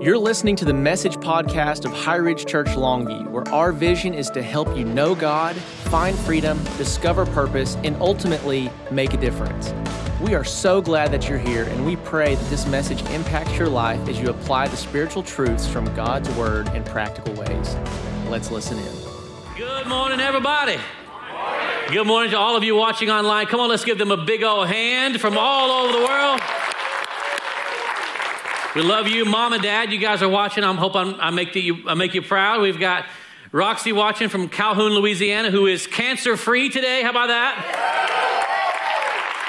You're listening to the message podcast of High Ridge Church Longview, where our vision is to help you know God, find freedom, discover purpose, and ultimately make a difference. We are so glad that you're here, and we pray that this message impacts your life as you apply the spiritual truths from God's Word in practical ways. Let's listen in. Good morning, everybody. Good morning to all of you watching online. Come on, let's give them a big old hand from all over the world. We love you, mom and dad. You guys are watching. I hope I'm, I make you I make you proud. We've got Roxy watching from Calhoun, Louisiana, who is cancer free today. How about that?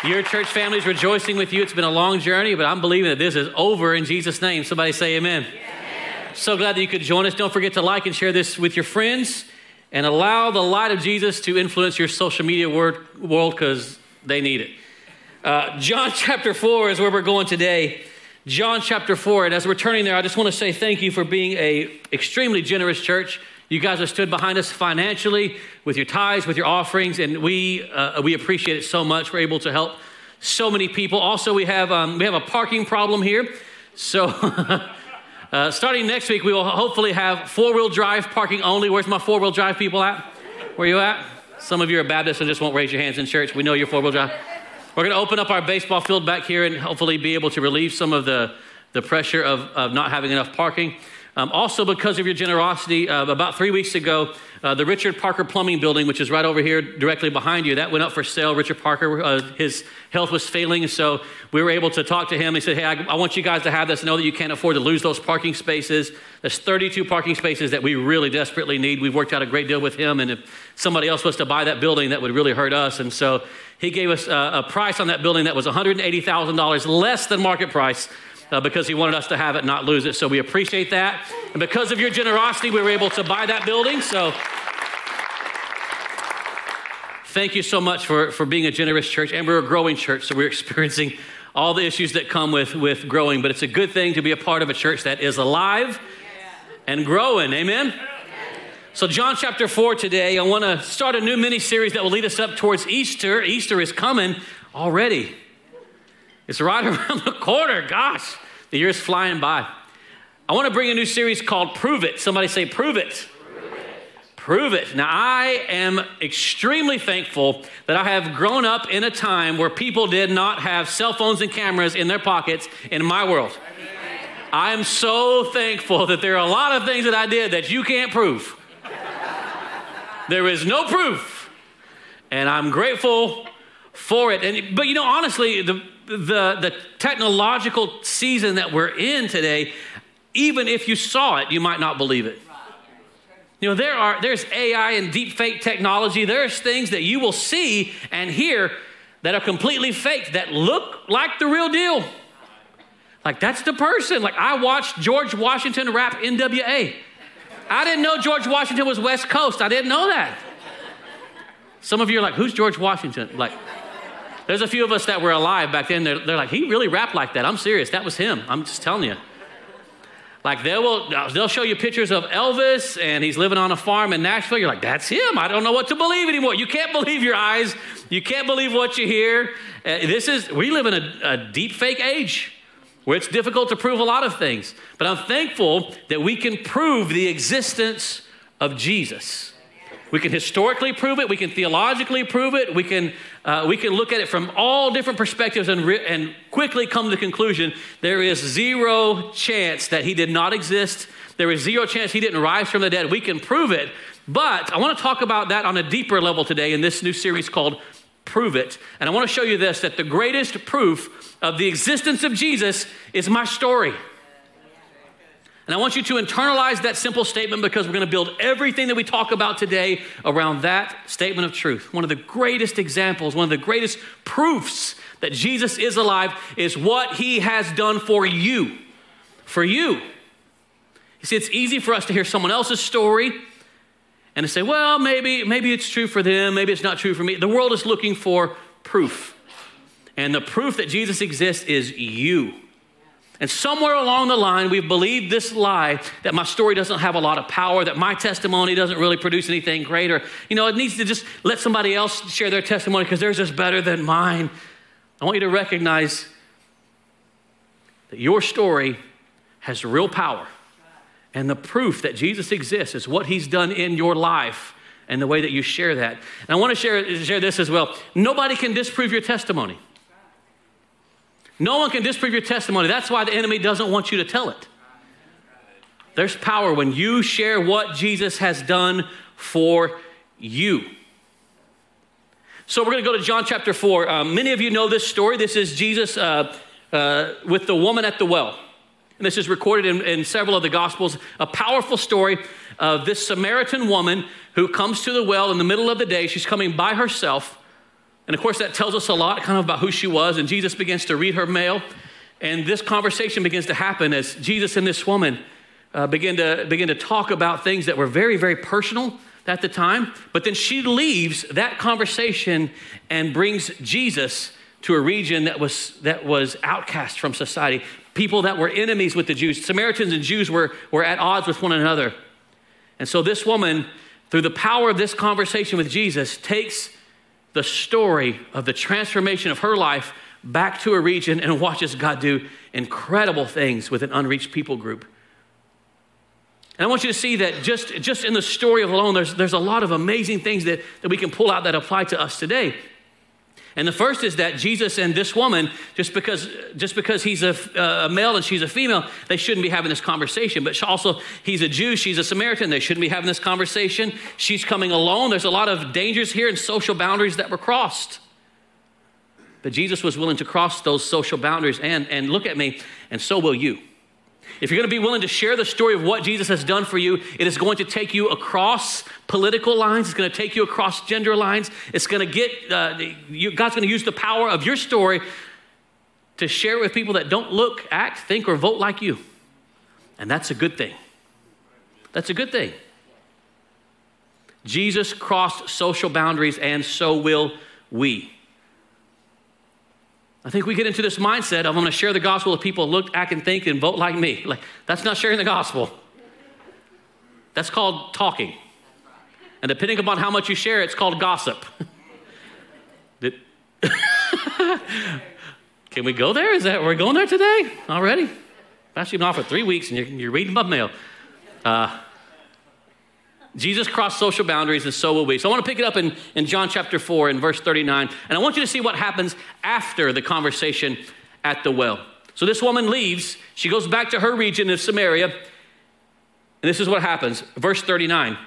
Your church family is rejoicing with you. It's been a long journey, but I'm believing that this is over in Jesus' name. Somebody say amen. amen. So glad that you could join us. Don't forget to like and share this with your friends and allow the light of Jesus to influence your social media world because they need it. Uh, John chapter 4 is where we're going today. John chapter 4. And as we're turning there, I just want to say thank you for being a extremely generous church. You guys have stood behind us financially with your tithes, with your offerings, and we, uh, we appreciate it so much. We're able to help so many people. Also, we have, um, we have a parking problem here. So, uh, starting next week, we will hopefully have four wheel drive parking only. Where's my four wheel drive people at? Where you at? Some of you are Baptists and just won't raise your hands in church. We know you're four wheel drive. We're going to open up our baseball field back here and hopefully be able to relieve some of the, the pressure of, of not having enough parking. Um, also, because of your generosity, uh, about three weeks ago, uh, the Richard Parker Plumbing Building, which is right over here directly behind you, that went up for sale. Richard Parker, uh, his health was failing, so we were able to talk to him. He said, Hey, I, I, want you guys to have this. Know that you can't afford to lose those parking spaces. There's 32 parking spaces that we really desperately need. We've worked out a great deal with him, and if somebody else was to buy that building, that would really hurt us. And so he gave us a, a price on that building that was $180,000 less than market price uh, because he wanted us to have it, not lose it. So we appreciate that. And because of your generosity, we were able to buy that building. So thank you so much for, for being a generous church. And we're a growing church, so we're experiencing all the issues that come with, with growing. But it's a good thing to be a part of a church that is alive and growing. Amen? So, John chapter 4 today, I want to start a new mini series that will lead us up towards Easter. Easter is coming already. It's right around the corner. Gosh, the year's flying by. I want to bring a new series called Prove It. Somebody say, Prove It. Prove it. Prove it. Now, I am extremely thankful that I have grown up in a time where people did not have cell phones and cameras in their pockets in my world. I am so thankful that there are a lot of things that I did that you can't prove. There is no proof. And I'm grateful for it. And, but you know, honestly, the, the, the technological season that we're in today, even if you saw it, you might not believe it. You know, there are there's AI and deep fake technology. There's things that you will see and hear that are completely fake that look like the real deal. Like that's the person. Like I watched George Washington rap NWA. I didn't know George Washington was West Coast. I didn't know that. Some of you are like, who's George Washington? Like, there's a few of us that were alive back then. They're, they're like, he really rapped like that. I'm serious. That was him. I'm just telling you. Like they will, they'll show you pictures of Elvis and he's living on a farm in Nashville. You're like, that's him. I don't know what to believe anymore. You can't believe your eyes. You can't believe what you hear. Uh, this is, we live in a, a deep fake age where it's difficult to prove a lot of things. But I'm thankful that we can prove the existence of Jesus. We can historically prove it. We can theologically prove it. We can, uh, we can look at it from all different perspectives and, re- and quickly come to the conclusion there is zero chance that he did not exist. There is zero chance he didn't rise from the dead. We can prove it. But I want to talk about that on a deeper level today in this new series called Prove It. And I want to show you this that the greatest proof of the existence of Jesus is my story. And I want you to internalize that simple statement because we're going to build everything that we talk about today around that statement of truth. One of the greatest examples, one of the greatest proofs that Jesus is alive is what he has done for you. For you. You see, it's easy for us to hear someone else's story and to say, well, maybe, maybe it's true for them, maybe it's not true for me. The world is looking for proof. And the proof that Jesus exists is you. And somewhere along the line, we've believed this lie that my story doesn't have a lot of power, that my testimony doesn't really produce anything greater. You know, it needs to just let somebody else share their testimony because theirs is better than mine. I want you to recognize that your story has real power. And the proof that Jesus exists is what he's done in your life and the way that you share that. And I want to share, share this as well. Nobody can disprove your testimony. No one can disprove your testimony. That's why the enemy doesn't want you to tell it. There's power when you share what Jesus has done for you. So we're going to go to John chapter 4. Um, many of you know this story. This is Jesus uh, uh, with the woman at the well. And this is recorded in, in several of the Gospels. A powerful story of this Samaritan woman who comes to the well in the middle of the day. She's coming by herself. And of course, that tells us a lot kind of about who she was. And Jesus begins to read her mail. And this conversation begins to happen as Jesus and this woman uh, begin, to, begin to talk about things that were very, very personal at the time. But then she leaves that conversation and brings Jesus to a region that was, that was outcast from society people that were enemies with the Jews. Samaritans and Jews were, were at odds with one another. And so this woman, through the power of this conversation with Jesus, takes the story of the transformation of her life back to a region and watches God do incredible things with an unreached people group. And I want you to see that just, just in the story alone, there's, there's a lot of amazing things that, that we can pull out that apply to us today. And the first is that Jesus and this woman, just because, just because he's a, a, male and she's a female, they shouldn't be having this conversation. But also, he's a Jew, she's a Samaritan, they shouldn't be having this conversation. She's coming alone. There's a lot of dangers here and social boundaries that were crossed. But Jesus was willing to cross those social boundaries, and, and look at me, and so will you. If you're going to be willing to share the story of what Jesus has done for you, it is going to take you across political lines. It's going to take you across gender lines. It's going to get, uh, you, God's going to use the power of your story to share it with people that don't look, act, think, or vote like you. And that's a good thing. That's a good thing. Jesus crossed social boundaries, and so will we. I think we get into this mindset of I'm going to share the gospel with people look, act, and think and vote like me. Like that's not sharing the gospel. That's called talking. And depending upon how much you share, it's called gossip. Can we go there? Is that we're going there today already? I've been off for three weeks and you're, you're reading my mail. Uh, Jesus crossed social boundaries, and so will we. So I want to pick it up in, in John chapter 4 and verse 39. And I want you to see what happens after the conversation at the well. So this woman leaves. She goes back to her region of Samaria. And this is what happens. Verse 39.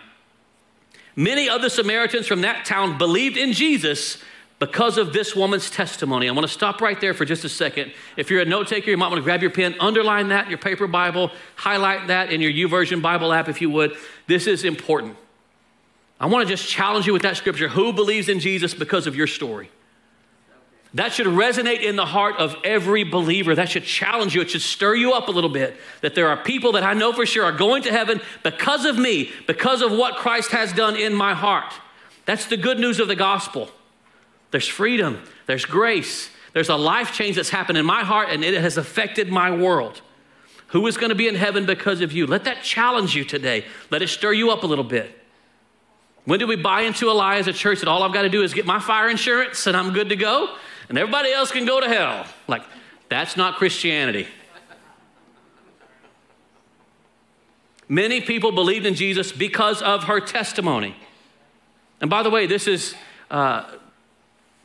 Many of the Samaritans from that town believed in Jesus because of this woman's testimony. I want to stop right there for just a second. If you're a note taker, you might want to grab your pen, underline that in your paper Bible, highlight that in your YouVersion Bible app if you would. This is important. I want to just challenge you with that scripture. Who believes in Jesus because of your story? That should resonate in the heart of every believer. That should challenge you. It should stir you up a little bit that there are people that I know for sure are going to heaven because of me, because of what Christ has done in my heart. That's the good news of the gospel. There's freedom, there's grace, there's a life change that's happened in my heart and it has affected my world. Who is going to be in heaven because of you? Let that challenge you today. Let it stir you up a little bit. When do we buy into a lie as a church that all I've got to do is get my fire insurance and I'm good to go and everybody else can go to hell? Like, that's not Christianity. Many people believed in Jesus because of her testimony. And by the way, this is uh,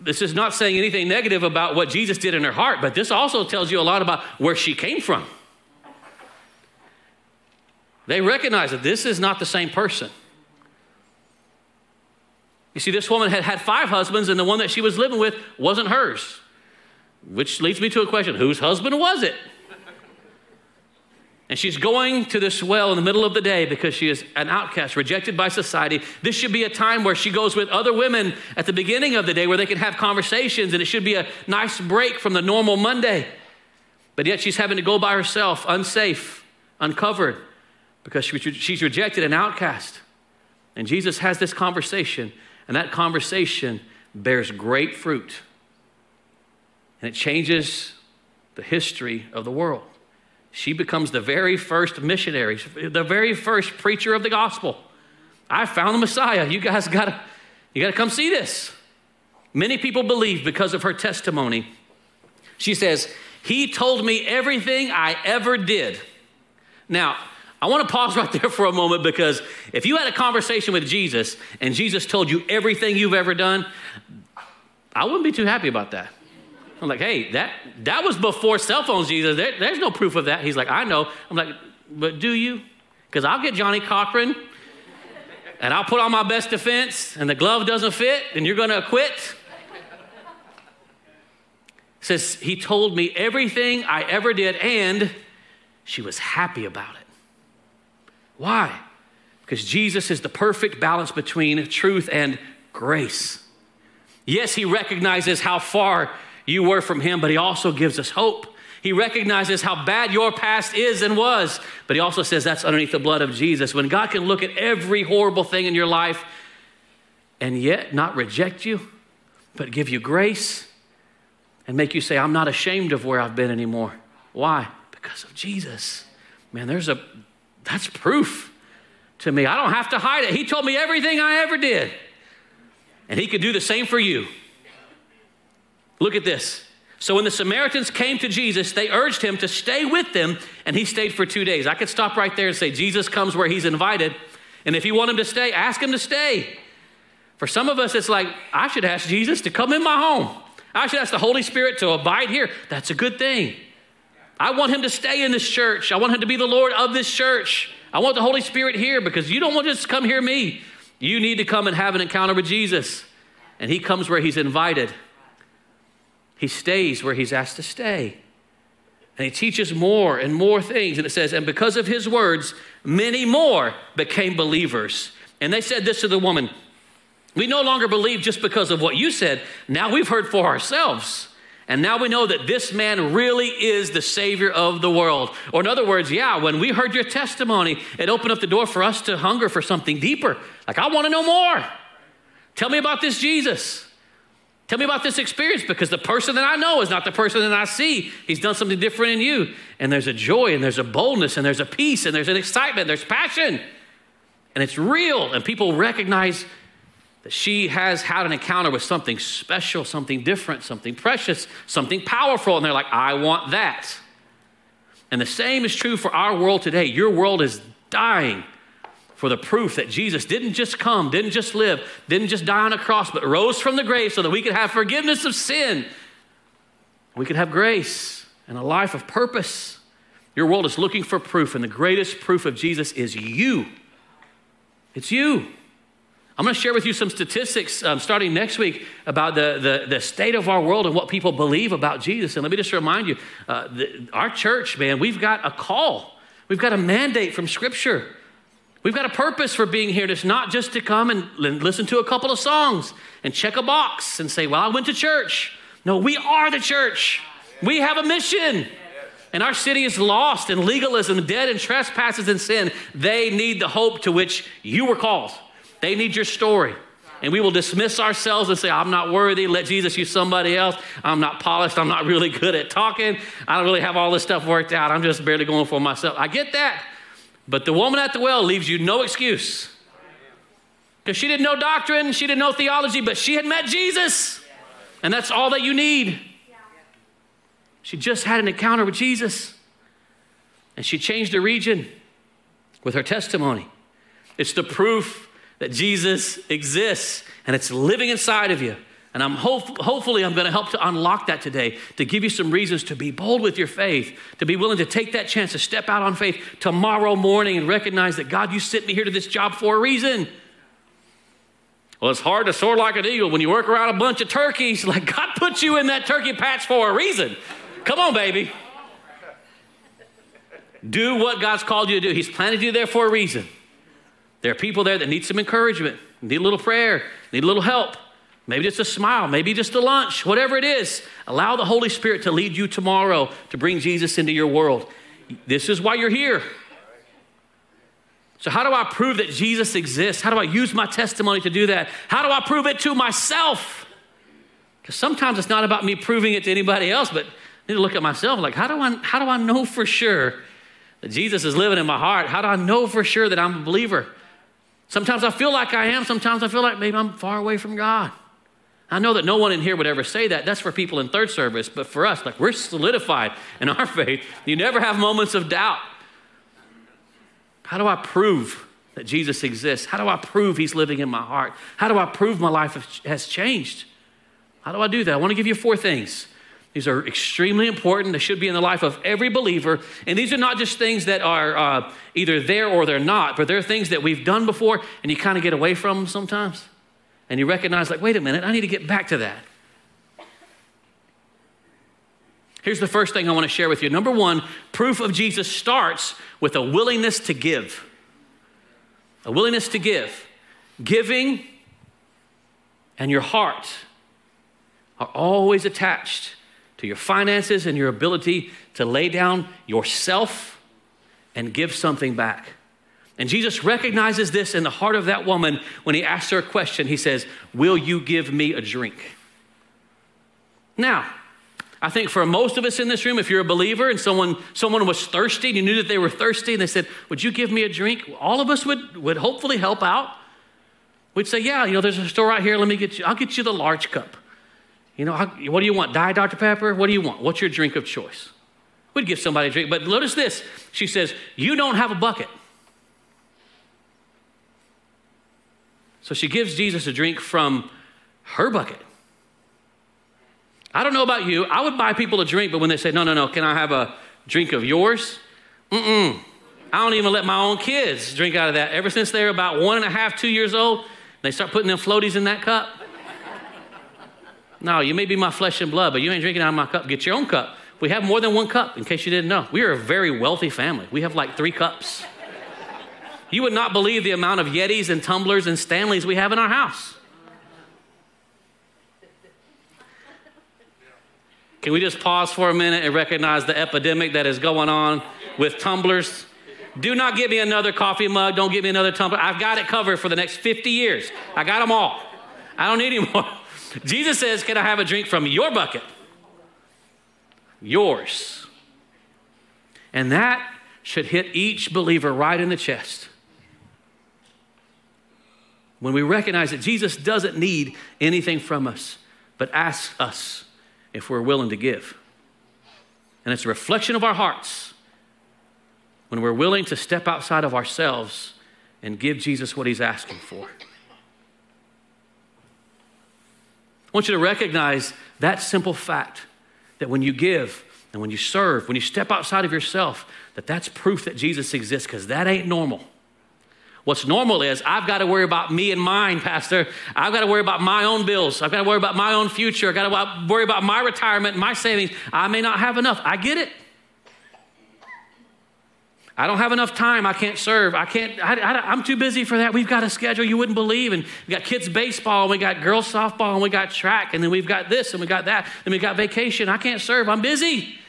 this is not saying anything negative about what Jesus did in her heart, but this also tells you a lot about where she came from. They recognize that this is not the same person. You see, this woman had had five husbands, and the one that she was living with wasn't hers. Which leads me to a question whose husband was it? And she's going to this well in the middle of the day because she is an outcast, rejected by society. This should be a time where she goes with other women at the beginning of the day where they can have conversations, and it should be a nice break from the normal Monday. But yet she's having to go by herself, unsafe, uncovered, because she's rejected and outcast. And Jesus has this conversation, and that conversation bears great fruit. And it changes the history of the world she becomes the very first missionary, the very first preacher of the gospel. I found the Messiah. You guys gotta, you gotta come see this. Many people believe because of her testimony. She says, He told me everything I ever did. Now, I want to pause right there for a moment because if you had a conversation with Jesus and Jesus told you everything you've ever done, I wouldn't be too happy about that. I'm like, hey, that, that was before cell phones, Jesus. There, there's no proof of that. He's like, I know. I'm like, but do you? Because I'll get Johnnie Cochran and I'll put on my best defense and the glove doesn't fit and you're going to acquit. Says, he told me everything I ever did and she was happy about it. Why? Because Jesus is the perfect balance between truth and grace. Yes, he recognizes how far you were from him, but he also gives us hope. He recognizes how bad your past is and was, but he also says that's underneath the blood of Jesus. When God can look at every horrible thing in your life and yet not reject you, but give you grace and make you say, I'm not ashamed of where I've been anymore. Why? Because of Jesus. Man, there's a that's proof to me. I don't have to hide it. He told me everything I ever did. And he could do the same for you. Look at this. So when the Samaritans came to Jesus, they urged him to stay with them, and he stayed for two days. I could stop right there and say, Jesus comes where he's invited. And if you want him to stay, ask him to stay. For some of us, it's like, I should ask Jesus to come in my home. I should ask the Holy Spirit to abide here. That's a good thing. I want him to stay in this church. I want him to be the Lord of this church. I want the Holy Spirit here because you don't want to just come hear me. You need to come and have an encounter with Jesus. And he comes where he's invited. He stays where he's asked to stay. And he teaches more and more things. And it says, and because of his words, many more became believers. And they said this to the woman We no longer believe just because of what you said. Now we've heard for ourselves. And now we know that this man really is the Savior of the world. Or, in other words, yeah, when we heard your testimony, it opened up the door for us to hunger for something deeper. Like, I want to know more. Tell me about this Jesus. Tell me about this experience because the person that I know is not the person that I see. He's done something different in you. And there's a joy and there's a boldness and there's a peace and there's an excitement, there's passion. And it's real. And people recognize that she has had an encounter with something special, something different, something precious, something powerful. And they're like, I want that. And the same is true for our world today. Your world is dying for the proof that Jesus didn't just come, didn't just live, didn't just die on a cross, but rose from the grave so that we could have forgiveness of sin. We could have grace and a life of purpose. Your world is looking for proof, and the greatest proof of Jesus is you. It's you. I'm going to share with you some statistics um, starting next week about the, the, the, state of our world and what people believe about Jesus. And let me just remind you uh, the, our church, man, we've got a call, we've got a mandate from Scripture. We've got a purpose for being here. It's not just to come and listen to a couple of songs and check a box and say, Well, I went to church. No, we are the church. We have a mission. And our city is lost in legalism, dead in trespasses and sin. They need the hope to which you were called. They need your story. And we will dismiss ourselves and say, I'm not worthy. Let Jesus use somebody else. I'm not polished. I'm not really good at talking. I don't really have all this stuff worked out. I'm just barely going for myself. I get that. But the woman at the well leaves you no excuse. Because she didn't know doctrine, she didn't know theology, but she had met Jesus. And that's all that you need. She just had an encounter with Jesus. And she changed the region with her testimony. It's the proof that Jesus exists and it's living inside of you. And I'm hope, hopefully I'm going to help to unlock that today, to give you some reasons to be bold with your faith, to be willing to take that chance to step out on faith tomorrow morning and recognize that God, you sent me here to this job for a reason. Well, it's hard to soar like an eagle when you work around a bunch of turkeys. Like God put you in that turkey patch for a reason. Come on, baby. Do what God's called you to do. He's planted you there for a reason. There are people there that need some encouragement, need a little prayer, need a little help. Maybe just a smile, maybe just a lunch, whatever it is. Allow the Holy Spirit to lead you tomorrow to bring Jesus into your world. This is why you're here. So, how do I prove that Jesus exists? How do I use my testimony to do that? How do I prove it to myself? Because sometimes it's not about me proving it to anybody else, but I need to look at myself like, how do I, how do I know for sure that Jesus is living in my heart? How do I know for sure that I'm a believer? Sometimes I feel like I am, sometimes I feel like maybe I'm far away from God. I know that no one in here would ever say that. That's for people in third service. But for us, like we're solidified in our faith. You never have moments of doubt. How do I prove that Jesus exists? How do I prove he's living in my heart? How do I prove my life has changed? How do I do that? I want to give you four things. These are extremely important. They should be in the life of every believer. And these are not just things that are uh, either there or they're not, but they're things that we've done before and you kind of get away from them sometimes. And you recognize, like, wait a minute, I need to get back to that. Here's the first thing I want to share with you. Number one, proof of Jesus starts with a willingness to give. A willingness to give. Giving and your heart are always attached to your finances and your ability to lay down yourself and give something back. And Jesus recognizes this in the heart of that woman when he asks her a question. He says, Will you give me a drink? Now, I think for most of us in this room, if you're a believer and someone, someone was thirsty and you knew that they were thirsty and they said, Would you give me a drink? All of us would, would hopefully help out. We'd say, Yeah, you know, there's a store right here. Let me get you, I'll get you the large cup. You know, what do you want? Diet Dr. Pepper? What do you want? What's your drink of choice? We'd give somebody a drink. But notice this she says, You don't have a bucket. So she gives Jesus a drink from her bucket. I don't know about you. I would buy people a drink, but when they say, no, no, no, can I have a drink of yours? Mm-mm. I don't even let my own kids drink out of that. Ever since they're about one and a half, two years old, they start putting them floaties in that cup. No, you may be my flesh and blood, but you ain't drinking out of my cup. Get your own cup. We have more than one cup, in case you didn't know. We are a very wealthy family. We have like three cups. You would not believe the amount of Yetis and tumblers and Stanleys we have in our house. Can we just pause for a minute and recognize the epidemic that is going on with tumblers? Do not give me another coffee mug. Don't give me another tumbler. I've got it covered for the next 50 years. I got them all. I don't need any more. Jesus says, Can I have a drink from your bucket? Yours. And that should hit each believer right in the chest. When we recognize that Jesus doesn't need anything from us, but asks us if we're willing to give. And it's a reflection of our hearts when we're willing to step outside of ourselves and give Jesus what he's asking for. I want you to recognize that simple fact that when you give and when you serve, when you step outside of yourself, that that's proof that Jesus exists because that ain't normal. What's normal is I've got to worry about me and mine, Pastor. I've got to worry about my own bills. I've got to worry about my own future. I've got to worry about my retirement, my savings. I may not have enough. I get it. I don't have enough time. I can't serve. I can't, I, am too busy for that. We've got a schedule you wouldn't believe. And we got kids' baseball, and we got girls' softball, and we got track, and then we've got this, and we got that, and we got vacation. I can't serve. I'm busy.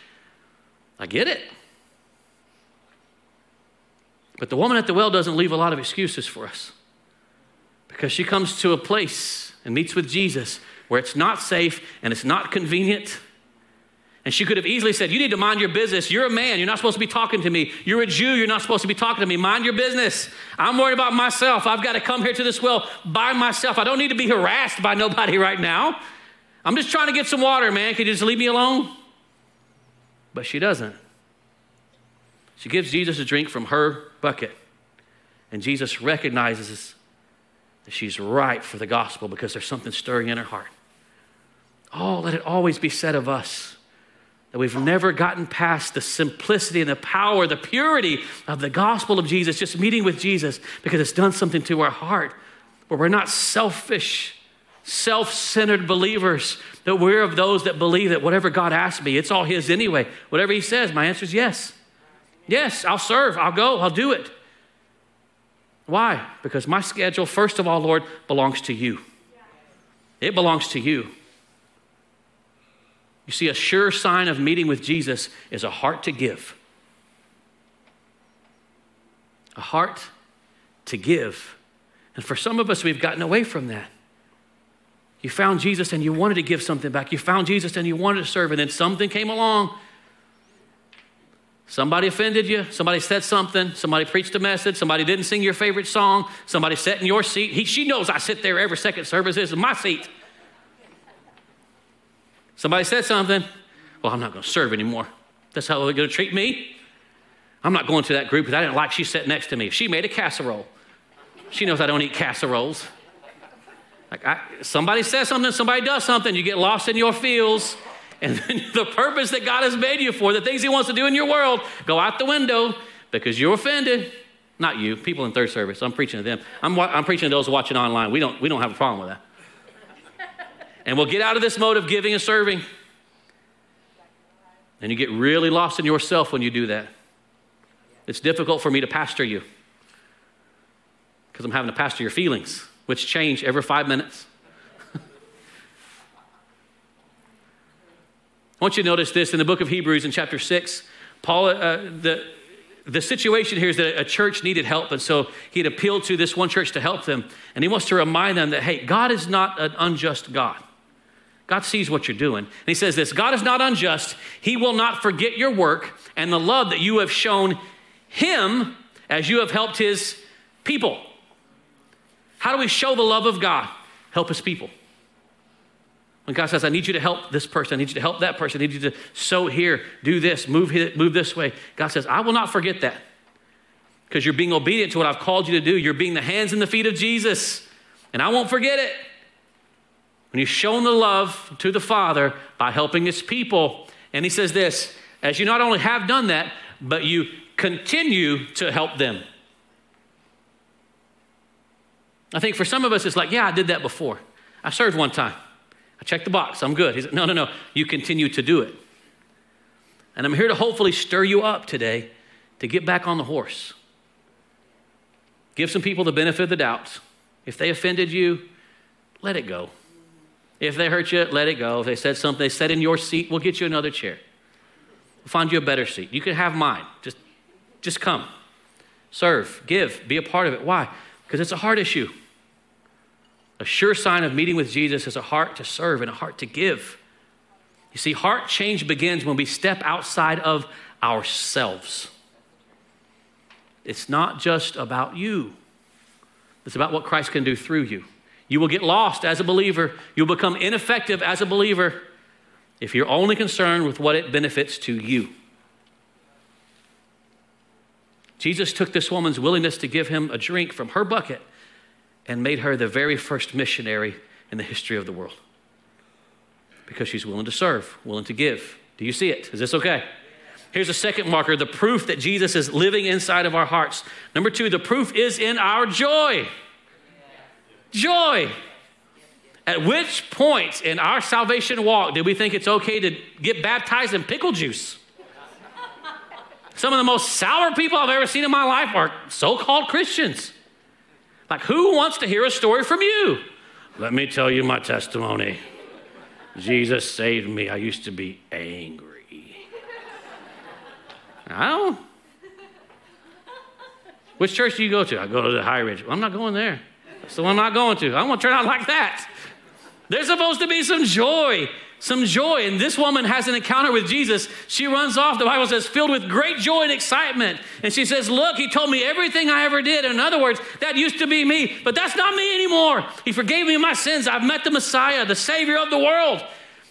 I get it. But the woman at the well doesn't leave a lot of excuses for us because she comes to a place and meets with Jesus where it's not safe and it's not convenient. And she could have easily said, You need to mind your business. You're a man. You're not supposed to be talking to me. You're a Jew. You're not supposed to be talking to me. Mind your business. I'm worried about myself. I've got to come here to this well by myself. I don't need to be harassed by nobody right now. I'm just trying to get some water, man. Can you just leave me alone? But she doesn't. She gives Jesus a drink from her bucket. And Jesus recognizes that she's ripe for the gospel because there's something stirring in her heart. Oh, let it always be said of us that we've never gotten past the simplicity and the power, the purity of the gospel of Jesus, just meeting with Jesus because it's done something to our heart where we're not selfish, self centered believers, that we're of those that believe that whatever God asks me, it's all His anyway. Whatever He says, my answer is yes. Yes, I'll serve, I'll go, I'll do it. Why? Because my schedule, first of all, Lord, belongs to you. It belongs to you. You see, a sure sign of meeting with Jesus is a heart to give. A heart to give. And for some of us, we've gotten away from that. You found Jesus and you wanted to give something back. You found Jesus and you wanted to serve, and then something came along Somebody offended you. Somebody said something. Somebody preached a message. Somebody didn't sing your favorite song. Somebody sat in your seat. He, she knows I sit there every second service. This is my seat. Somebody said something. Well, I'm not going to serve anymore. That's how they're going to treat me. I'm not going to that group because I didn't like she sat next to me. She made a casserole. She knows I don't eat casseroles. Like I, somebody says something, somebody does something, you get lost in your feels, and then the purpose that God has made you for, the things He wants to do in your world, go out the window because you're offended. Not you, people in third service. I'm preaching to them. I'm, I'm preaching to those watching online. We don't, we don't have a problem with that. And we'll get out of this mode of giving and serving. And you get really lost in yourself when you do that. It's difficult for me to pastor you because I'm having to pastor your feelings, which change every five minutes. Want you to notice this in the book of Hebrews in chapter 6. Paul, uh, the, the situation here is that a church needed help, and so he had appealed to this one church to help them. And he wants to remind them that, hey, God is not an unjust God. God sees what you're doing. And he says this God is not unjust. He will not forget your work and the love that you have shown him as you have helped his people. How do we show the love of God? Help his people. When God says, I need you to help this person, I need you to help that person, I need you to sow here, do this, move, here, move this way. God says, I will not forget that because you're being obedient to what I've called you to do. You're being the hands and the feet of Jesus, and I won't forget it. When you've shown the love to the Father by helping his people, and he says this, as you not only have done that, but you continue to help them. I think for some of us, it's like, yeah, I did that before. I served one time. I checked the box. I'm good. He said, no, no, no. You continue to do it. And I'm here to hopefully stir you up today to get back on the horse. Give some people the benefit of the doubt. If they offended you, let it go. If they hurt you, let it go. If they said something, they said in your seat, we'll get you another chair. We'll find you a better seat. You can have mine. Just, just come. Serve, give, be a part of it. Why? Because it's a heart issue. A sure sign of meeting with Jesus is a heart to serve and a heart to give. You see, heart change begins when we step outside of ourselves. It's not just about you, it's about what Christ can do through you. You will get lost as a believer, you'll become ineffective as a believer if you're only concerned with what it benefits to you. Jesus took this woman's willingness to give him a drink from her bucket and made her the very first missionary in the history of the world. Because she's willing to serve, willing to give. Do you see it? Is this okay? Here's a second marker the proof that Jesus is living inside of our hearts. Number two, the proof is in our joy. Joy. At which point in our salvation walk did we think it's okay to get baptized in pickle juice? Some of the most sour people I've ever seen in my life are so called Christians. Like, who wants to hear a story from you? Let me tell you my testimony. Jesus saved me. I used to be angry. I don't. Which church do you go to? I go to the High Ridge. Well, I'm not going there. That's the one I'm not going to. I want to turn out like that. There's supposed to be some joy some joy. And this woman has an encounter with Jesus. She runs off, the Bible says, filled with great joy and excitement. And she says, Look, he told me everything I ever did. In other words, that used to be me, but that's not me anymore. He forgave me my sins. I've met the Messiah, the Savior of the world.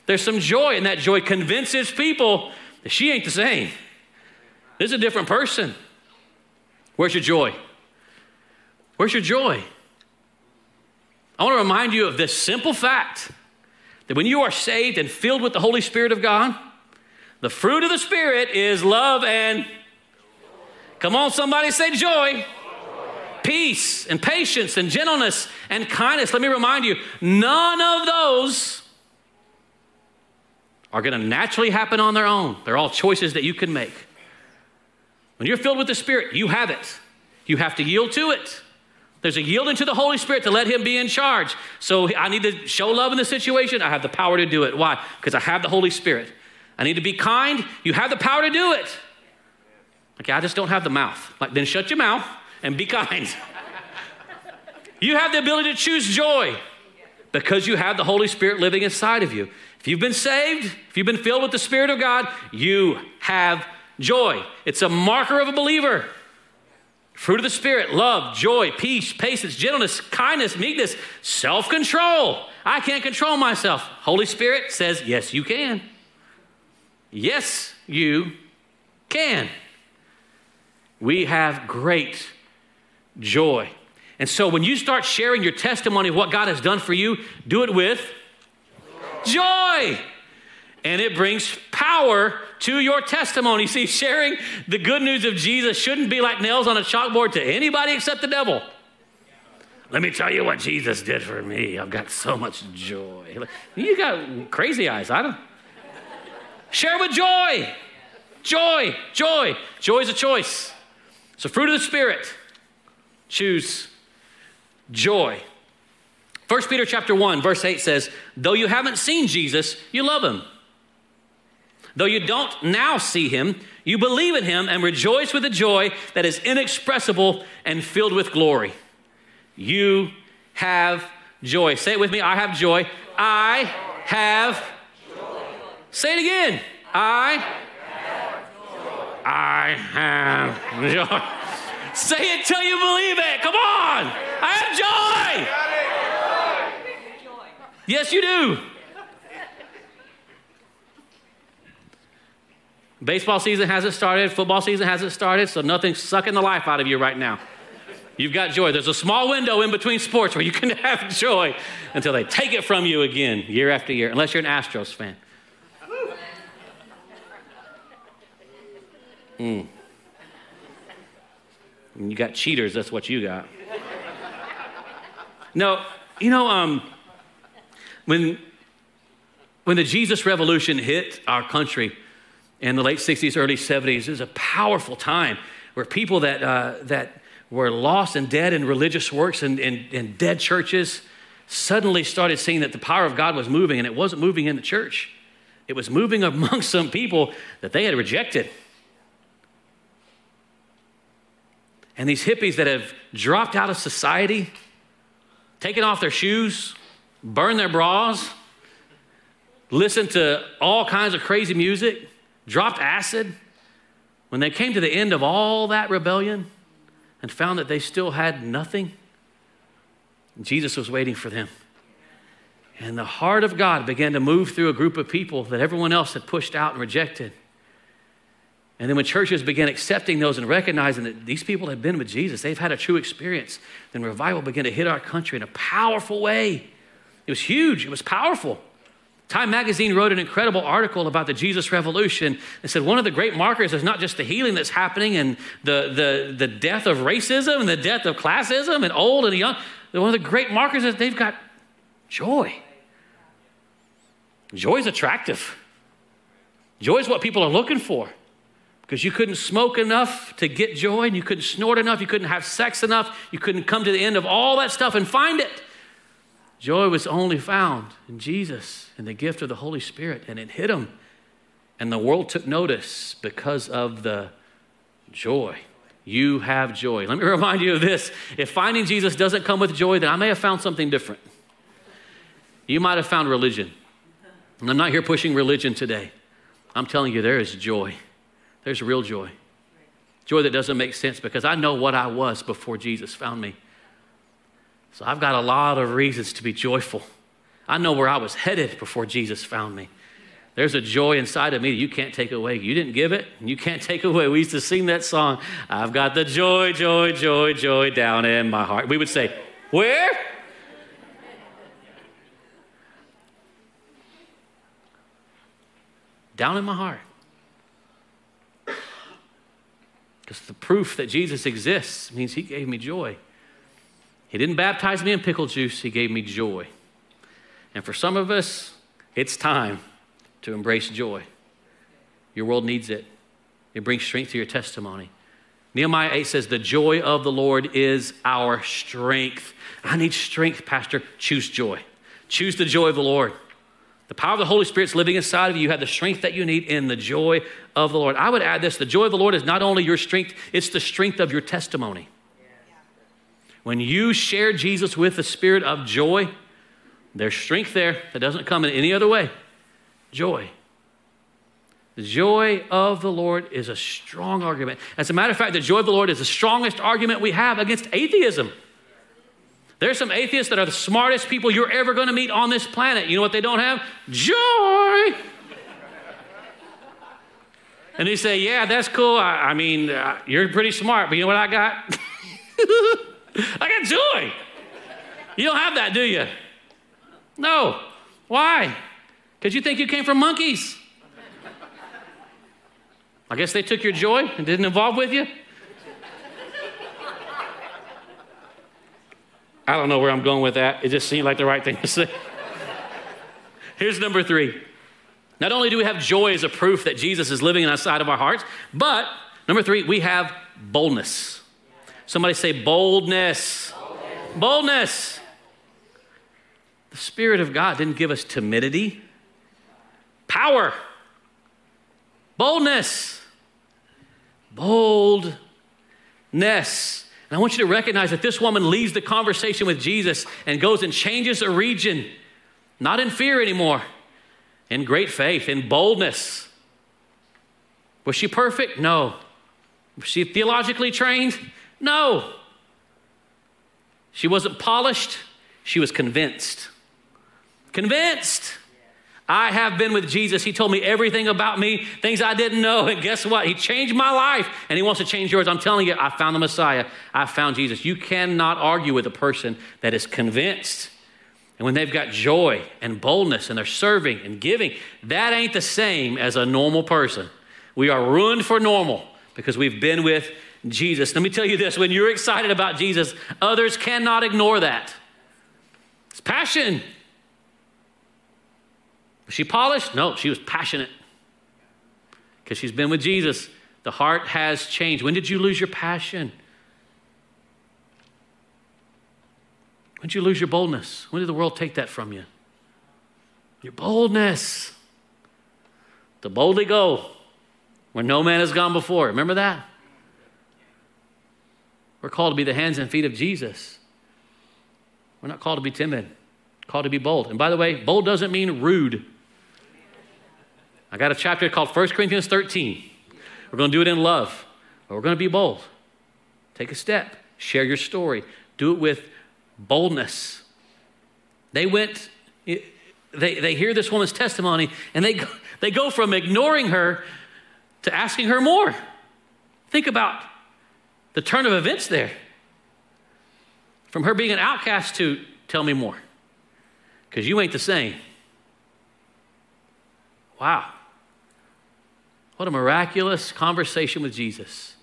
There's some joy, and that joy convinces people that she ain't the same. This is a different person. Where's your joy? Where's your joy? I want to remind you of this simple fact that when you are saved and filled with the Holy Spirit of God, the fruit of the Spirit is love and come on, somebody say joy. Peace and patience and gentleness and kindness. Let me remind you, none of those are going to naturally happen on their own. They're all choices that you can make. When you're filled with the Spirit, you have it. You have to yield to it. There's a yielding to the Holy Spirit to let Him be in charge. So I need to show love in the situation. I have the power to do it. Why? Because I have the Holy Spirit. I need to be kind. You have the power to do it. Okay, I just don't have the mouth. Like, then shut your mouth and be kind. you have the ability to choose joy because you have the Holy Spirit living inside of you. If you've been saved, if you've been filled with the Spirit of God, you have joy. It's a marker of a believer. Fruit of the Spirit love, joy, peace, patience, gentleness, kindness, meekness, self control. I can't control myself. Holy Spirit says, Yes, you can. Yes, you can. We have great joy. And so when you start sharing your testimony of what God has done for you, do it with joy. And it brings power to your testimony. See, sharing the good news of Jesus shouldn't be like nails on a chalkboard to anybody except the devil. Let me tell you what Jesus did for me. I've got so much joy. You got crazy eyes. I don't. Share with joy. Joy, joy. Joy is a choice. So, fruit of the Spirit. Choose joy. 1 Peter chapter 1, verse 8 says, Though you haven't seen Jesus, you love him. Though you don't now see him, you believe in him and rejoice with a joy that is inexpressible and filled with glory. You have joy. Say it with me I have joy. I have joy. Say it again. I. I have joy. Say it till you believe it. Come on. I have joy. Yes, you do. Baseball season hasn't started, football season hasn't started, so nothing's sucking the life out of you right now. You've got joy. There's a small window in between sports where you can have joy until they take it from you again year after year, unless you're an Astros fan. Mm. You got cheaters, that's what you got. No, you know, um, when, when the Jesus Revolution hit our country in the late 60s, early 70s, it was a powerful time where people that, uh, that were lost and dead in religious works and, and, and dead churches suddenly started seeing that the power of God was moving, and it wasn't moving in the church. It was moving among some people that they had rejected. And these hippies that have dropped out of society, taken off their shoes, burned their bras, listened to all kinds of crazy music, dropped acid, when they came to the end of all that rebellion, and found that they still had nothing, Jesus was waiting for them. And the heart of God began to move through a group of people that everyone else had pushed out and rejected. And then when churches began accepting those and recognizing that these people had been with Jesus, they've had a true experience, then revival began to hit our country in a powerful way. It was huge, it was powerful. Time magazine wrote an incredible article about the Jesus Revolution and said one of the great markers is not just the healing that's happening and the, the, the death of racism and the death of classism and old and young. One of the great markers is they've got joy. Joy is attractive. Joy is what people are looking for because you couldn't smoke enough to get joy and you couldn't snort enough, you couldn't have sex enough, you couldn't come to the end of all that stuff and find it. Joy was only found in Jesus and the gift of the Holy Spirit, and it hit him. And the world took notice because of the joy. You have joy. Let me remind you of this. If finding Jesus doesn't come with joy, then I may have found something different. You might have found religion. And I'm not here pushing religion today. I'm telling you, there is joy. There's real joy. Joy that doesn't make sense because I know what I was before Jesus found me. So I've got a lot of reasons to be joyful. I know where I was headed before Jesus found me. There's a joy inside of me that you can't take away. You didn't give it, and you can't take away. We used to sing that song, I've got the joy, joy, joy, joy down in my heart. We would say, Where? Down in my heart. Because the proof that Jesus exists means he gave me joy. He didn't baptize me in pickle juice, He gave me joy. And for some of us, it's time to embrace joy. Your world needs it, it brings strength to your testimony. Nehemiah 8 says, The joy of the Lord is our strength. I need strength, Pastor. Choose joy. Choose the joy of the Lord. The power of the Holy Spirit's living inside of you. You have the strength that you need in the joy of the Lord. I would add this the joy of the Lord is not only your strength, it's the strength of your testimony. When you share Jesus with the spirit of joy, there's strength there that doesn't come in any other way. Joy. The joy of the Lord is a strong argument. As a matter of fact, the joy of the Lord is the strongest argument we have against atheism. There's some atheists that are the smartest people you're ever going to meet on this planet. You know what they don't have? Joy. And they say, Yeah, that's cool. I, I mean, uh, you're pretty smart, but you know what I got? I got joy. You don't have that, do you? No. Why? Because you think you came from monkeys. I guess they took your joy and didn't involve with you. I don't know where I'm going with that. It just seemed like the right thing to say. Here's number three. Not only do we have joy as a proof that Jesus is living inside of our hearts, but number three, we have boldness. Somebody say boldness. Boldness. boldness. The Spirit of God didn't give us timidity, power, boldness, boldness. And I want you to recognize that this woman leaves the conversation with Jesus and goes and changes a region, not in fear anymore, in great faith, in boldness. Was she perfect? No. Was she theologically trained? No. She wasn't polished, she was convinced. Convinced. I have been with Jesus. He told me everything about me, things I didn't know. And guess what? He changed my life and He wants to change yours. I'm telling you, I found the Messiah. I found Jesus. You cannot argue with a person that is convinced. And when they've got joy and boldness and they're serving and giving, that ain't the same as a normal person. We are ruined for normal because we've been with Jesus. Let me tell you this when you're excited about Jesus, others cannot ignore that. It's passion. Was she polished? No, she was passionate. Because she's been with Jesus. The heart has changed. When did you lose your passion? When did you lose your boldness? When did the world take that from you? Your boldness. To boldly go where no man has gone before. Remember that? We're called to be the hands and feet of Jesus. We're not called to be timid, called to be bold. And by the way, bold doesn't mean rude. I got a chapter called 1 Corinthians 13. We're going to do it in love, but we're going to be bold. Take a step, share your story, do it with boldness. They went, they, they hear this woman's testimony, and they, they go from ignoring her to asking her more. Think about the turn of events there. From her being an outcast to tell me more, because you ain't the same. Wow. What a miraculous conversation with Jesus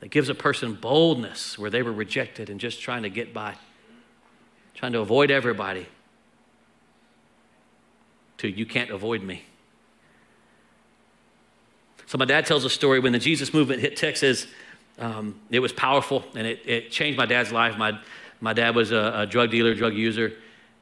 that gives a person boldness where they were rejected and just trying to get by, trying to avoid everybody. To you can't avoid me. So, my dad tells a story when the Jesus movement hit Texas, um, it was powerful and it, it, changed my dad's life. My, my dad was a, a drug dealer, drug user,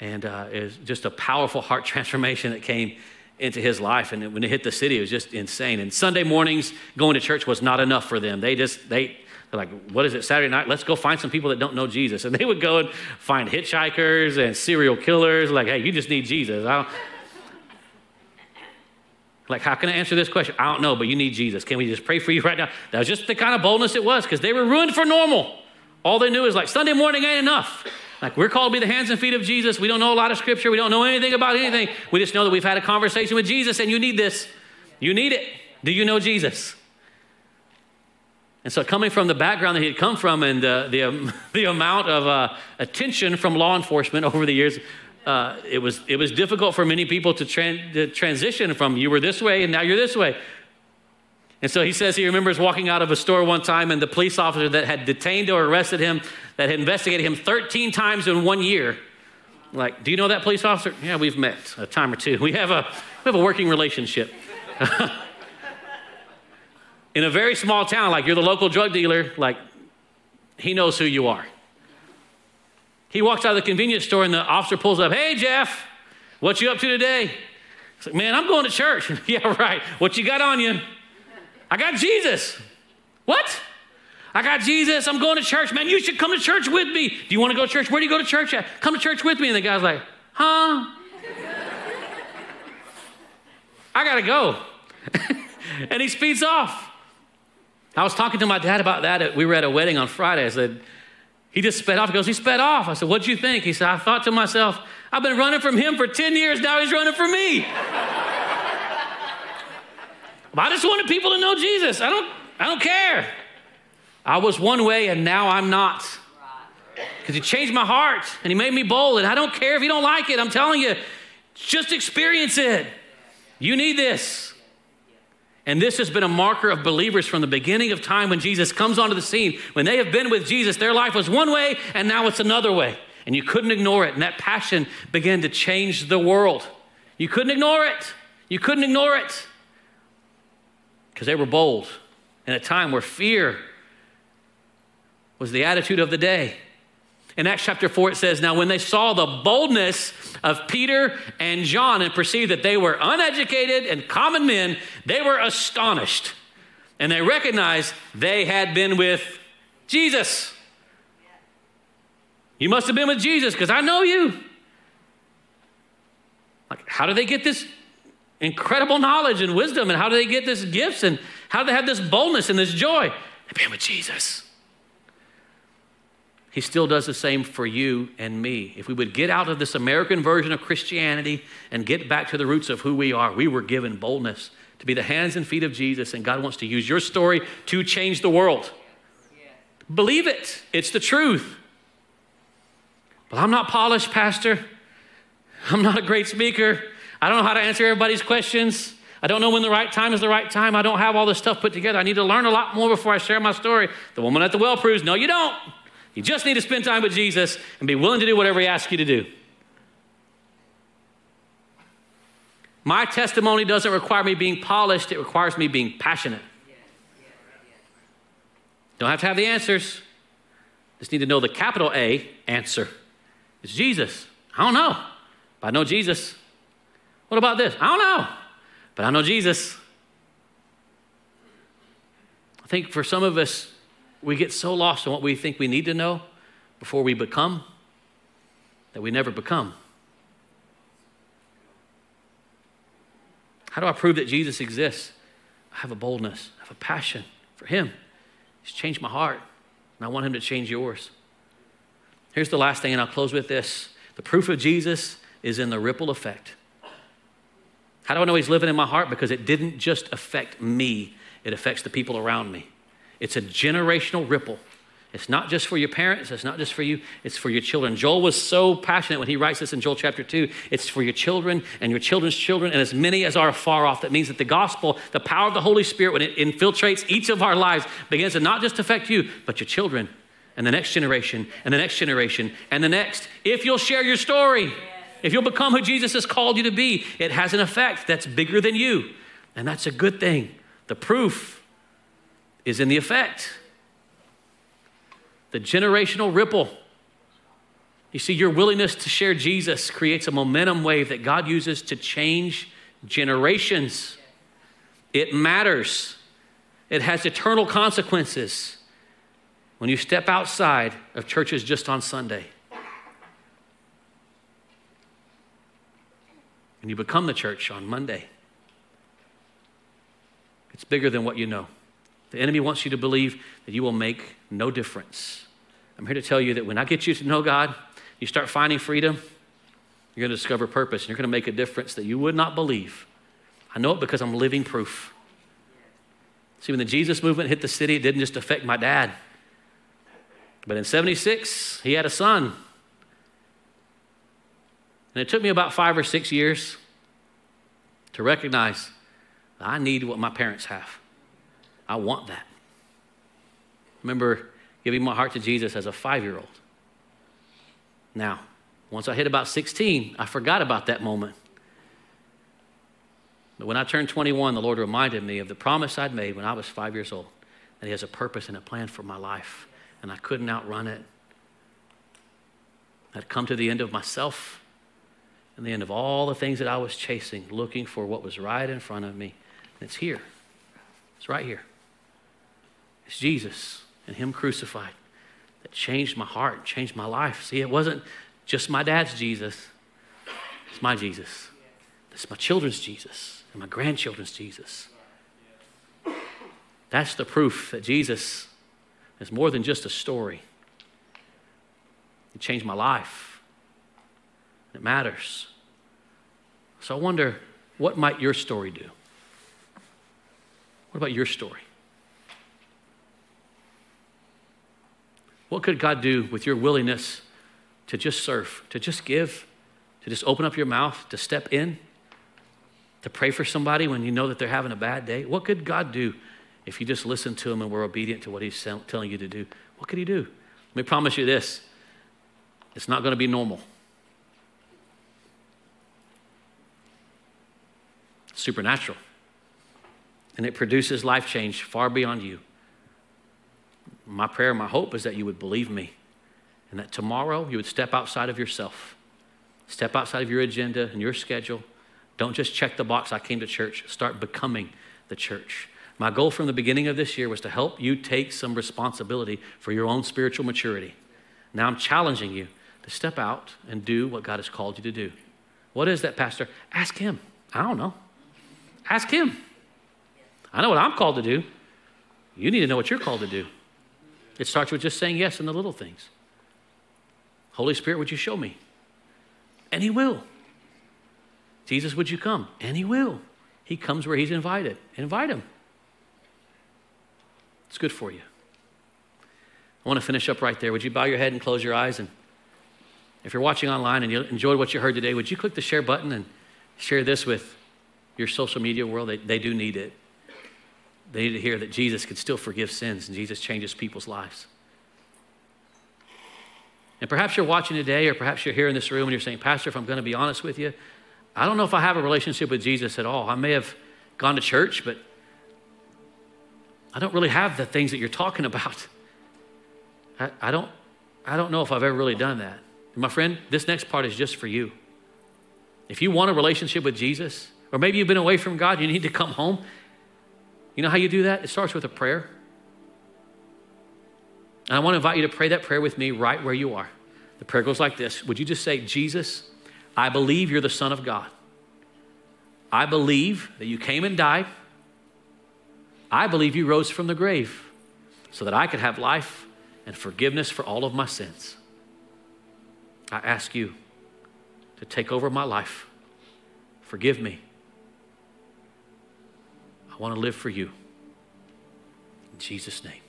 and uh, it was just a powerful heart transformation that came into his life. And when it hit the city, it was just insane. And Sunday mornings going to church was not enough for them. They just, they, they're like, what is it, Saturday night? Let's go find some people that don't know Jesus. And they would go and find hitchhikers and serial killers. Like, hey, you just need Jesus. I don't, like, how can I answer this question? I don't know, but you need Jesus. Can we just pray for you right now? That was just the kind of boldness it was because they were ruined for normal. All they knew is like, Sunday morning ain't enough. Like we're called to be the hands and feet of Jesus. We don't know a lot of scripture. We don't know anything about anything. We just know that we've had a conversation with Jesus and you need this. You need it. Do you know Jesus? And so, coming from the background that he had come from and the, um, the amount of uh, attention from law enforcement over the years, uh, it, was, it was difficult for many people to, tran- to transition from you were this way and now you're this way. And so he says he remembers walking out of a store one time and the police officer that had detained or arrested him, that had investigated him 13 times in one year, like, do you know that police officer? Yeah, we've met a time or two. We have a, we have a working relationship. in a very small town, like you're the local drug dealer, like he knows who you are. He walks out of the convenience store and the officer pulls up, hey, Jeff, what you up to today? He's like, man, I'm going to church. yeah, right. What you got on you? I got Jesus. What? I got Jesus. I'm going to church. Man, you should come to church with me. Do you want to go to church? Where do you go to church at? Come to church with me. And the guy's like, huh? I got to go. and he speeds off. I was talking to my dad about that. We were at a wedding on Friday. I said, he just sped off. He goes, he sped off. I said, what'd you think? He said, I thought to myself, I've been running from him for 10 years. Now he's running from me. I just wanted people to know Jesus. I don't, I don't care. I was one way and now I'm not. Because he changed my heart and he made me bold. And I don't care if you don't like it. I'm telling you, just experience it. You need this. And this has been a marker of believers from the beginning of time when Jesus comes onto the scene. When they have been with Jesus, their life was one way and now it's another way. And you couldn't ignore it. And that passion began to change the world. You couldn't ignore it. You couldn't ignore it. Because they were bold in a time where fear was the attitude of the day. In Acts chapter 4, it says, Now when they saw the boldness of Peter and John and perceived that they were uneducated and common men, they were astonished. And they recognized they had been with Jesus. You must have been with Jesus because I know you. Like, how do they get this incredible knowledge and wisdom? And how do they get this gifts? And how do they have this boldness and this joy? They've been with Jesus. He still does the same for you and me. If we would get out of this American version of Christianity and get back to the roots of who we are, we were given boldness to be the hands and feet of Jesus, and God wants to use your story to change the world. Believe it, it's the truth. But I'm not polished, Pastor. I'm not a great speaker. I don't know how to answer everybody's questions. I don't know when the right time is the right time. I don't have all this stuff put together. I need to learn a lot more before I share my story. The woman at the well proves no, you don't. You just need to spend time with Jesus and be willing to do whatever He asks you to do. My testimony doesn't require me being polished, it requires me being passionate. Don't have to have the answers. Just need to know the capital A answer. It's Jesus. I don't know, but I know Jesus. What about this? I don't know, but I know Jesus. I think for some of us, we get so lost in what we think we need to know before we become that we never become. How do I prove that Jesus exists? I have a boldness, I have a passion for Him. He's changed my heart, and I want Him to change yours. Here's the last thing, and I'll close with this the proof of Jesus is in the ripple effect. How do I know He's living in my heart? Because it didn't just affect me, it affects the people around me. It's a generational ripple. It's not just for your parents, it's not just for you, it's for your children. Joel was so passionate when he writes this in Joel chapter 2. It's for your children and your children's children, and as many as are far off. That means that the gospel, the power of the Holy Spirit, when it infiltrates each of our lives, begins to not just affect you, but your children and the next generation and the next generation and the next. If you'll share your story, if you'll become who Jesus has called you to be, it has an effect that's bigger than you. And that's a good thing. The proof is in the effect. The generational ripple. You see, your willingness to share Jesus creates a momentum wave that God uses to change generations. It matters, it has eternal consequences when you step outside of churches just on Sunday. And you become the church on Monday. It's bigger than what you know. The enemy wants you to believe that you will make no difference. I'm here to tell you that when I get you to know God, you start finding freedom, you're going to discover purpose, and you're going to make a difference that you would not believe. I know it because I'm living proof. See, when the Jesus movement hit the city, it didn't just affect my dad. But in 76, he had a son. And it took me about five or six years to recognize I need what my parents have. I want that. remember giving my heart to Jesus as a five year old. Now, once I hit about 16, I forgot about that moment. But when I turned 21, the Lord reminded me of the promise I'd made when I was five years old that He has a purpose and a plan for my life, and I couldn't outrun it. I'd come to the end of myself and the end of all the things that I was chasing, looking for what was right in front of me. It's here, it's right here. It's Jesus and Him crucified that changed my heart, changed my life. See, it wasn't just my dad's Jesus, it's my Jesus. It's my children's Jesus and my grandchildren's Jesus. That's the proof that Jesus is more than just a story. It changed my life. It matters. So I wonder, what might your story do? What about your story? What could God do with your willingness to just serve, to just give, to just open up your mouth, to step in, to pray for somebody when you know that they're having a bad day? What could God do if you just listen to Him and were obedient to what He's telling you to do? What could He do? Let me promise you this it's not going to be normal. Supernatural. And it produces life change far beyond you. My prayer, my hope is that you would believe me and that tomorrow you would step outside of yourself, step outside of your agenda and your schedule. Don't just check the box, I came to church. Start becoming the church. My goal from the beginning of this year was to help you take some responsibility for your own spiritual maturity. Now I'm challenging you to step out and do what God has called you to do. What is that, Pastor? Ask Him. I don't know. Ask Him. I know what I'm called to do. You need to know what you're called to do. It starts with just saying yes in the little things. Holy Spirit, would you show me? And He will. Jesus, would you come? And He will. He comes where He's invited. Invite Him. It's good for you. I want to finish up right there. Would you bow your head and close your eyes? And if you're watching online and you enjoyed what you heard today, would you click the share button and share this with your social media world? They, they do need it. They need to hear that Jesus can still forgive sins and Jesus changes people's lives. And perhaps you're watching today, or perhaps you're here in this room and you're saying, Pastor, if I'm going to be honest with you, I don't know if I have a relationship with Jesus at all. I may have gone to church, but I don't really have the things that you're talking about. I, I, don't, I don't know if I've ever really done that. And my friend, this next part is just for you. If you want a relationship with Jesus, or maybe you've been away from God, you need to come home. You know how you do that? It starts with a prayer. And I want to invite you to pray that prayer with me right where you are. The prayer goes like this Would you just say, Jesus, I believe you're the Son of God. I believe that you came and died. I believe you rose from the grave so that I could have life and forgiveness for all of my sins. I ask you to take over my life. Forgive me. I want to live for you. In Jesus' name.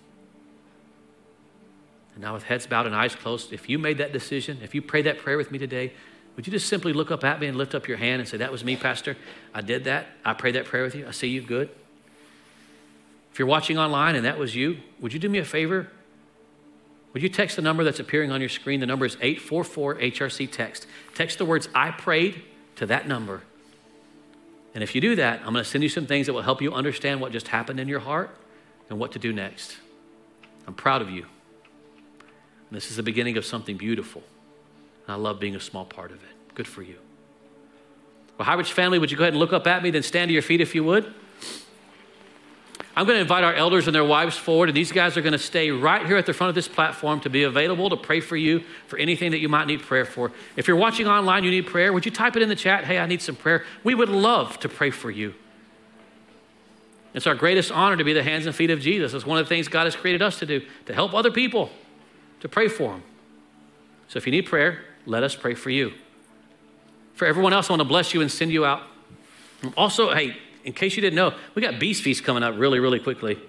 And now, with heads bowed and eyes closed, if you made that decision, if you prayed that prayer with me today, would you just simply look up at me and lift up your hand and say, That was me, Pastor. I did that. I prayed that prayer with you. I see you good. If you're watching online and that was you, would you do me a favor? Would you text the number that's appearing on your screen? The number is 844 HRC text. Text the words I prayed to that number. And if you do that, I'm going to send you some things that will help you understand what just happened in your heart and what to do next. I'm proud of you. And this is the beginning of something beautiful. And I love being a small part of it. Good for you. Well, Highridge family, would you go ahead and look up at me, then stand to your feet if you would? I'm going to invite our elders and their wives forward, and these guys are going to stay right here at the front of this platform to be available to pray for you for anything that you might need prayer for. If you're watching online, you need prayer, would you type it in the chat? Hey, I need some prayer. We would love to pray for you. It's our greatest honor to be the hands and feet of Jesus. It's one of the things God has created us to do, to help other people, to pray for them. So if you need prayer, let us pray for you. For everyone else, I want to bless you and send you out. Also, hey, in case you didn't know, we got Beast Feast coming up really, really quickly.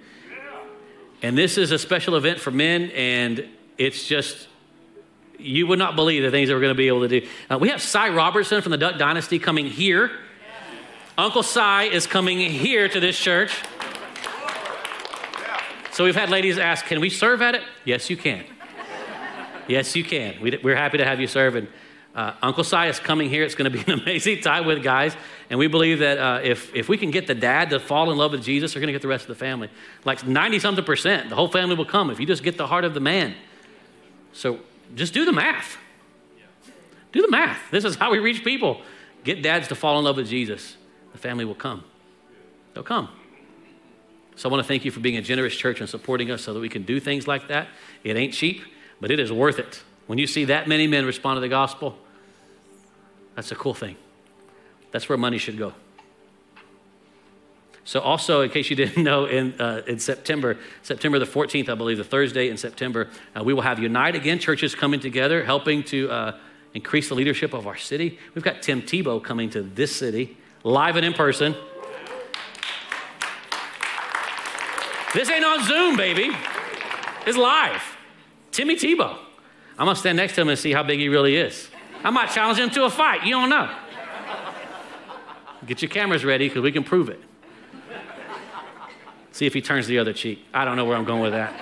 And this is a special event for men, and it's just, you would not believe the things that we're going to be able to do. Uh, we have Si Robertson from the Duck Dynasty coming here. Uncle Si is coming here to this church. So we've had ladies ask, can we serve at it? Yes, you can. Yes, you can. We, are happy to have you serve. And uh, Uncle Si is coming here. It's going to be an amazing time with guys. And we believe that uh, if, if we can get the dad to fall in love with Jesus, we're going to get the rest of the family. Like 90 something percent, the whole family will come if you just get the heart of the man. So just do the math. Do the math. This is how we reach people. Get dads to fall in love with Jesus. The family will come. They'll come. So I want to thank you for being a generous church and supporting us so that we can do things like that. It ain't cheap, but it is worth it. When you see that many men respond to the gospel, that's a cool thing. That's where money should go. So, also, in case you didn't know, in, uh, in September, September the 14th, I believe, the Thursday in September, uh, we will have Unite Again, churches coming together, helping to uh, increase the leadership of our city. We've got Tim Tebow coming to this city, live and in person. This ain't on Zoom, baby. It's live. Timmy Tebow. I'm gonna stand next to him and see how big he really is. I might challenge him to a fight. You don't know. Get your cameras ready because we can prove it. See if he turns the other cheek. I don't know where I'm going with that.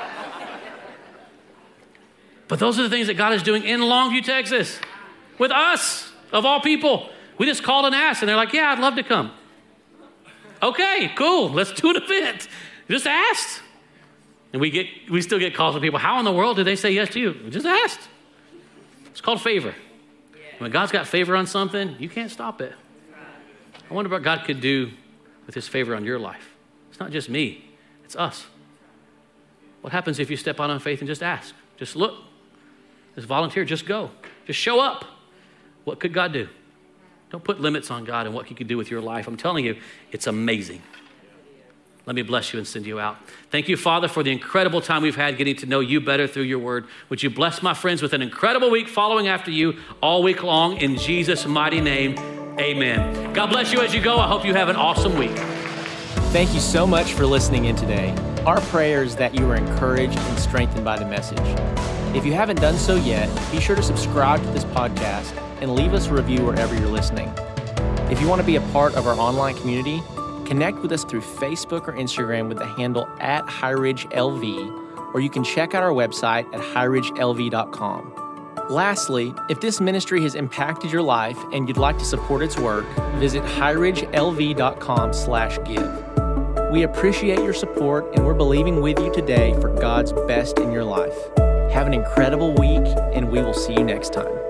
But those are the things that God is doing in Longview, Texas, with us, of all people. We just called and asked, and they're like, Yeah, I'd love to come. Okay, cool. Let's do an event. Just asked. And we, get, we still get calls from people. How in the world did they say yes to you? We just asked. It's called favor. When God's got favor on something, you can't stop it. I wonder what God could do with his favor on your life. It's not just me, it's us. What happens if you step out on faith and just ask? Just look. Just volunteer. Just go. Just show up. What could God do? Don't put limits on God and what He could do with your life. I'm telling you, it's amazing. Let me bless you and send you out. Thank you, Father, for the incredible time we've had getting to know you better through your word. Would you bless my friends with an incredible week following after you all week long in Jesus' mighty name? Amen. God bless you as you go. I hope you have an awesome week. Thank you so much for listening in today. Our prayer is that you are encouraged and strengthened by the message. If you haven't done so yet, be sure to subscribe to this podcast and leave us a review wherever you're listening. If you want to be a part of our online community, connect with us through Facebook or Instagram with the handle at HighRidgeLV, or you can check out our website at highridgelv.com. Lastly, if this ministry has impacted your life and you'd like to support its work, visit highridgelv.com/give. We appreciate your support and we're believing with you today for God's best in your life. Have an incredible week, and we will see you next time.